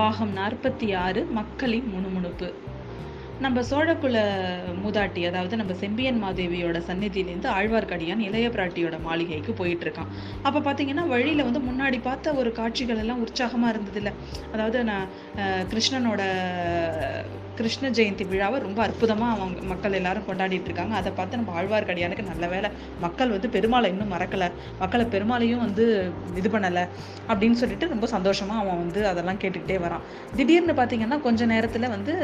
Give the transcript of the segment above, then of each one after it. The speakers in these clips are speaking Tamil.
பாகம் நாற்பத்தி ஆறு மக்களின் முணுமுணுப்பு. நம்ம சோழக்குல மூதாட்டி அதாவது நம்ம செம்பியன் மாதேவியோட சந்நிதியிலேருந்து ஆழ்வார்க்கடியான் இளைய பிராட்டியோட மாளிகைக்கு போயிட்டு இருக்கான் அப்போ பார்த்தீங்கன்னா வழியில் வந்து முன்னாடி பார்த்த ஒரு காட்சிகள் எல்லாம் உற்சாகமாக இருந்ததில்ல. அதாவது நான் கிருஷ்ணனோட கிருஷ்ண ஜெயந்தி விழாவை ரொம்ப அற்புதமாக அவங்க மக்கள் எல்லாரும் கொண்டாடிட்டு இருக்காங்க அதை பார்த்து நம்ம ஆழ்வார்க்கடியானுக்கு நல்ல வேலை மக்கள் வந்து பெருமாளை இன்னும் மறக்கலை. மக்களை பெருமாளையும் வந்து இது பண்ணலை அப்படின்னு சொல்லிட்டு ரொம்ப சந்தோஷமாக அவன் வந்து அதெல்லாம் கேட்டுக்கிட்டே வரான். திடீர்னு பார்த்தீங்கன்னா கொஞ்ச நேரத்தில் வந்து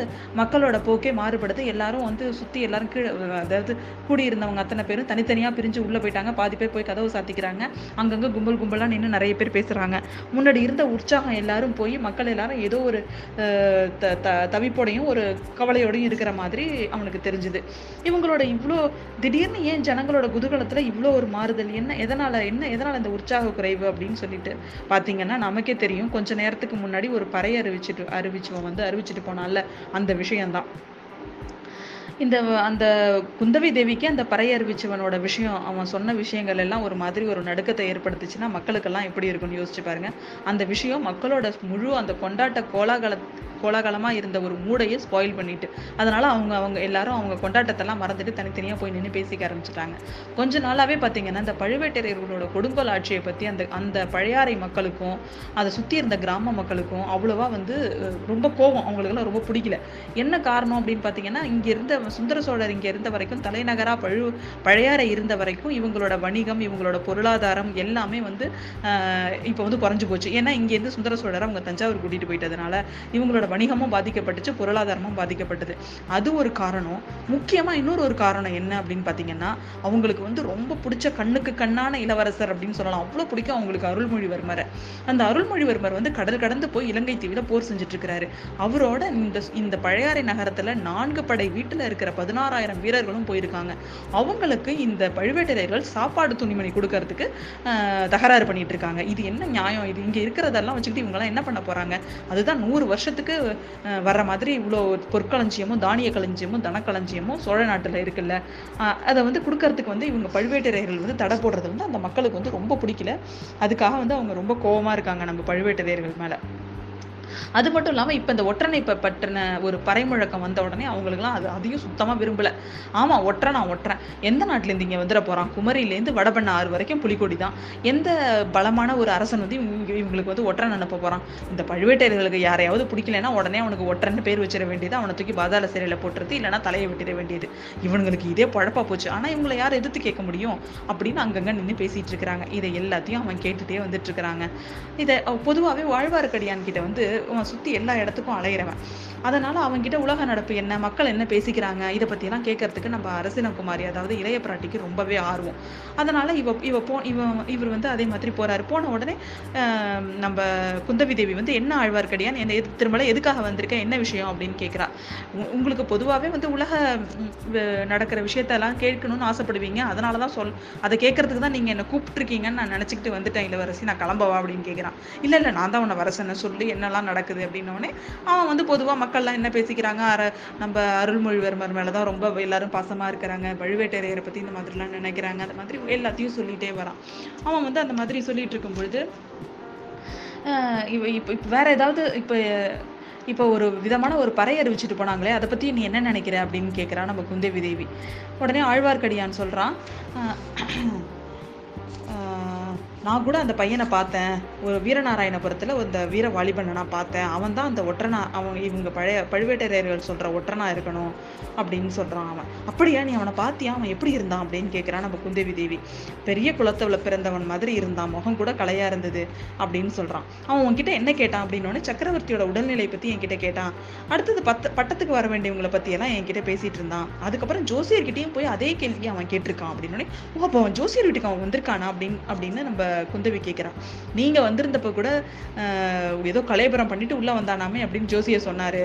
மக்களோட போக்கு மாறுபடுது. எல்லாரும் வந்து சுற்றி எல்லாரும் கீழே அதாவது கூடியிருந்தவங்க அத்தனை பேரும் தனித்தனியாக பிரிஞ்சு உள்ளே போயிட்டாங்க. பாதி பேர் போய் கதவு சாத்திக்கிறாங்க. அங்கங்கே கும்பல் கும்பலாக நின்று நிறைய பேர் பேசுகிறாங்க முன்னாடி இருந்த உற்சாகம் எல்லாரும் போய் மக்கள் எல்லாரும் ஏதோ ஒரு த த தவிப்போடையும் ஒரு கவலையோடையும் இருக்கிற மாதிரி அவனுக்கு தெரிஞ்சுது. இவங்களோட இவ்வளோ திடீர்னு ஏன் ஜனங்களோட குதூகலத்தில் இவ்வளோ ஒரு மாறுதல்? என்ன எதனால் என்ன எதனால் இந்த உற்சாக குறைவு அப்படின்னு சொல்லிட்டு பார்த்தீங்கன்னா நமக்கே தெரியும். கொஞ்ச நேரத்துக்கு முன்னாடி ஒரு பறையை அறிவிச்சிட்டு அறிவிச்சவன் வந்து அறிவிச்சிட்டு போனால அந்த விஷயம்தான். இந்த அந்த குந்தவி தேவிக்கு அந்த பறை அறிவிச்சவனோட விஷயம் அவன் சொன்ன விஷயங்கள் எல்லாம் ஒரு மாதிரி ஒரு நடுக்கத்தை ஏற்படுத்துச்சுன்னா மக்களுக்கெல்லாம் எப்படி இருக்கும்னு யோசிச்சு பாருங்க. அந்த விஷயம் மக்களோட முழு அந்த கொண்டாட்ட கோலாகல கோலாகலமாக இருந்த ஒரு மூடையை ஸ்பாயில் பண்ணிட்டு. அதனால் அவங்க அவங்க எல்லாரும் அவங்க கொண்டாட்டத்தெல்லாம் மறந்துட்டு தனித்தனியாக போய் நின்று பேசிக்க ஆரம்பிச்சிட்டாங்க. கொஞ்ச நாளாகவே பார்த்தீங்கன்னா இந்த பழுவேட்டரையர்களோட கொடுங்கோல் ஆட்சியை பற்றி அந்த அந்த பழையாறை மக்களுக்கும் அதை சுற்றி இருந்த கிராம மக்களுக்கும் அவ்வளோவா வந்து ரொம்ப கோபம். அவங்களுக்கெல்லாம் ரொம்ப பிடிக்கல. என்ன காரணம் அப்படின்னு பார்த்தீங்கன்னா இங்கே இருந்த சுந்தர சோழர் இங்கே இருந்த வரைக்கும் தலைநகராக பழு பழையாறை இருந்த வரைக்கும் இவங்களோட வணிகம் இவங்களோட பொருளாதாரம் எல்லாமே வந்து இப்போ வந்து குறைஞ்சு போச்சு. ஏன்னா இங்கேருந்து சுந்தர சோழர் அவங்க தஞ்சாவூர் கூட்டிகிட்டு போயிட்டதுனால இவங்களோட வணிகமும் பாதிக்கப்பட்டுச்சு பொருளாதாரமும் பாதிக்கப்பட்டது. அது ஒரு காரணம். முக்கியமாக இன்னொரு ஒரு காரணம் என்ன அப்படின்னு பார்த்தீங்கன்னா அவங்களுக்கு வந்து ரொம்ப பிடிச்ச கண்ணுக்கு கண்ணான இளவரசர் அப்படின்னு சொல்லலாம். அவ்வளோ பிடிக்கும் அவங்களுக்கு அருள்மொழிவர்மரை. அந்த அருள்மொழிவர்மர் வந்து கடல் கடந்து போய் இலங்கை தீவில் போர் செஞ்சுட்டு இருக்கிறாரு அவரோட இந்த இந்த பழையாறை நகரத்தில் நான்கு படை வீட்டில் இருக்கிற பதினாறாயிரம் வீரர்களும் போயிருக்காங்க. அவங்களுக்கு இந்த பழுவேட்டரையர்கள் சாப்பாடு துணிமணி கொடுக்கறதுக்கு தகராறு பண்ணிட்டு இருக்காங்க இது என்ன நியாயம்? இது இங்கே இருக்கிறதெல்லாம் வச்சுக்கிட்டு இவங்கெல்லாம் என்ன பண்ண போறாங்க? அதுதான் நூறு வருஷத்துக்கு வர்ற மாதிரி இவ்வளோ பொற்களஞ்சியமும் தானிய களஞ்சியமும் தனக்களஞ்சியமும் சோழ நாட்டில் இருக்குல்ல. அதை வந்து கொடுக்கறதுக்கு வந்து இவங்க பழுவேட்டரையர்கள் வந்து தடை போடுறது வந்து அந்த மக்களுக்கு வந்து ரொம்ப பிடிக்கல. அதுக்காக வந்து அவங்க ரொம்ப கோபமாக இருக்காங்க நம்ம பழுவேட்டரையர்கள் மேலே. அது மட்டும் இல்லாமல் இப்போ இந்த ஒற்றனை இப்போ பற்றின ஒரு பறைமுழக்கம் வந்த உடனே அவங்களுக்குலாம் அது அதையும் சுத்தமாக விரும்பல. ஆமாம் ஒற்றனா நான் ஒற்றன். எந்த நாட்டிலேருந்து இங்கே வந்துட போகிறான் குமரியிலேருந்து வடபண்ண ஆறு வரைக்கும் புலிக்கொடி தான். எந்த பலமான ஒரு அரசன் வந்து இவங்க இவங்களுக்கு வந்து ஒற்றன் அனுப்ப போகிறான் இந்த பழுவேட்டையர்களுக்கு யாரையாவது பிடிக்கலன்னா உடனே அவனுக்கு ஒற்றன் பேர் வச்சிட வேண்டியது அவனை தூக்கி பாதாள சிறையில் போட்டுறது இல்லைனா தலையை விட்டுட வேண்டியது. இவனுங்களுக்கு இதே பழப்பா போச்சு. ஆனால் இவங்களை யார் எதிர்த்து கேட்க முடியும்? அப்படின்னு அங்கங்கே நின்று பேசிகிட்டு இருக்கிறாங்க. இதை எல்லாத்தையும் அவன் கேட்டுகிட்டே வந்துட்டு இருக்கிறாங்க. இதை பொதுவாகவே வாழ்வார்க்கடியான் கிட்ட வந்து அவன் சுற்றி எல்லா இடத்துக்கும் அலையிறவன். அதனால் அவங்ககிட்ட உலக நடப்பு என்ன மக்கள் என்ன பேசிக்கிறாங்க இதை பற்றிலாம் கேட்கறதுக்கு நம்ம அரசினகுமாரி அதாவது இளைய பிராட்டிக்கு ரொம்பவே ஆர்வம். அதனால் இவ இவ போ இவ இவர் வந்து அதே மாதிரி போகிறாரு போன உடனே நம்ம குந்தவி தேவி வந்து என்ன ஆழ்வார்க்கடியான் என்ன எது திருமலை எதுக்காக வந்திருக்க என்ன விஷயம் அப்படின்னு கேட்குறா உங்களுக்கு பொதுவாகவே வந்து உலக நடக்கிற விஷயத்தெல்லாம் கேட்கணும்னு ஆசைப்படுவீங்க. அதனால தான் சொல் அதை கேட்கறதுக்கு தான் நீங்கள் என்னை கூப்பிட்டுருக்கீங்கன்னு நான் நினச்சிக்கிட்டு வந்துட்டேன் இளவரசி. நான் கிளம்பவா அப்படின்னு கேட்குறான் இல்லை இல்லை நான் தான் உன்னை வர சொல்லி என்னெல்லாம் நடக்குது அப்படின்னோடனே அவன் வந்து பொதுவாக மக்கள்லாம் என்ன பேசிக்கிறாங்க அர நம்ம அருள்மொழிவர்மர் மேலே தான் ரொம்ப எல்லாரும் பாசமாக இருக்கிறாங்க பழுவேட்டரையரை பற்றி இந்த மாதிரிலாம் நினைக்கிறாங்க அந்த மாதிரி எல்லாத்தையும் சொல்லிகிட்டே வரான். அவன் வந்து அந்த மாதிரி சொல்லிகிட்டு இருக்கும் பொழுது இப்போ இப்போ வேறு ஏதாவது இப்போ இப்போ ஒரு விதமான ஒரு பறை அறிவிச்சிட்டு போனாங்களே அதை பற்றி நீ என்ன நினைக்கிற? அப்படின்னு கேட்குறான் நம்ம குந்தேவி தேவி உடனே ஆழ்வார்க்கடியான் சொல்கிறான் நான் கூட அந்த பையனை பார்த்தேன். ஒரு வீரநாராயணபுரத்தில் அந்த வீர வாலிபனை நான் பார்த்தேன். அவன் தான் அந்த ஒற்றனா அவன் இவங்க பழைய பழுவேட்டரையர்கள் சொல்கிற ஒற்றனா இருக்கணும் அப்படின்னு சொல்கிறான் அவன். அப்படியா நீ அவனை பார்த்தியா அவன் எப்படி இருந்தான்? அப்படின்னு கேட்குறான் நம்ம குந்தேவி தேவி. பெரிய குலத்துல பிறந்தவன் மாதிரி இருந்தான். முகம் கூட கலையாக இருந்தது அப்படின்னு சொல்கிறான் அவன் உன்கிட்ட என்ன கேட்டான் அப்படின்னு சக்கரவர்த்தியோட உடல்நிலை பற்றி என்கிட்ட கேட்டான். அடுத்தது பத்து பட்டத்துக்கு வர வேண்டியவங்களை பற்றியெல்லாம் என்கிட்ட பேசிகிட்டு இருந்தான். அதுக்கப்புறம் ஜோசியர்கிட்டையும் போய் அதே கேள்வியை அவன் கேட்டிருக்கான் அப்படின்னு ஓ அப்போ அவன் ஜோசியர் வீட்டுக்கு அவன் வந்திருக்கானா? அப்படின்னு அப்படின்னு நம்ம குந்தவி கேட்குறான் நீங்கள் வந்திருந்தப்ப கூட ஏதோ கலைபுரம் பண்ணிட்டு உள்ளே வந்தானாமே அப்படின்னு ஜோசியை சொன்னார்.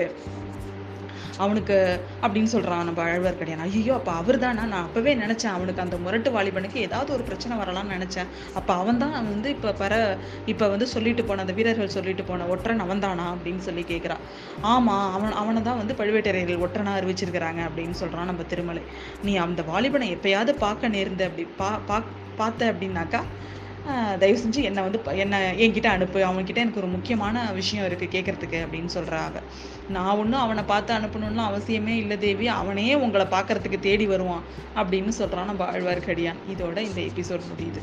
அவனுக்கு அப்படின்னு சொல்கிறான் நம்ம ஆழ்வார்க்கடியான் ஐயோ அப்போ அவர் தானா நான் அப்போவே நினச்சேன் அவனுக்கு அந்த முரட்டு வாலிபனுக்கு ஏதாவது ஒரு பிரச்சனை வரலாம்னு நினச்சேன். அப்போ அவன் தான் வந்து இப்போ பர இப்போ வந்து சொல்லிட்டு போன அந்த வீரர்கள் சொல்லிட்டு போன ஒற்றன் அவன்தானா அப்படின்னு சொல்லி கேட்குறான் ஆமாம் அவன் அவனை தான் வந்து பழுவேட்டரையர்கள் ஒற்றனா அறிவிச்சிருக்கிறாங்க அப்படின்னு சொல்கிறான் நம்ம திருமலை. நீ அந்த வாலிபனை எப்பயாவது பார்க்க நேர்ந்த அப்படி பா பார்த்த அப்படின்னாக்கா தயவு செஞ்சு என்னை வந்து ப- என்னை என்கிட்ட அனுப்பு. அவன்கிட்ட எனக்கு ஒரு முக்கியமான விஷயம் இருக்குது கேட்குறதுக்கு அப்படின்னு சொல்கிறாங்க நான் ஒன்றும் அவனை பார்த்து அனுப்பணும்னு அவசியமே இல்லை தேவி. அவனே உங்களை பார்க்கறதுக்கு தேடி வருவான் அப்படின்னு சொல்கிறான் நம்ம ஆழ்வார்க்கடியான். இதோட இந்த எபிசோட் முடியுது.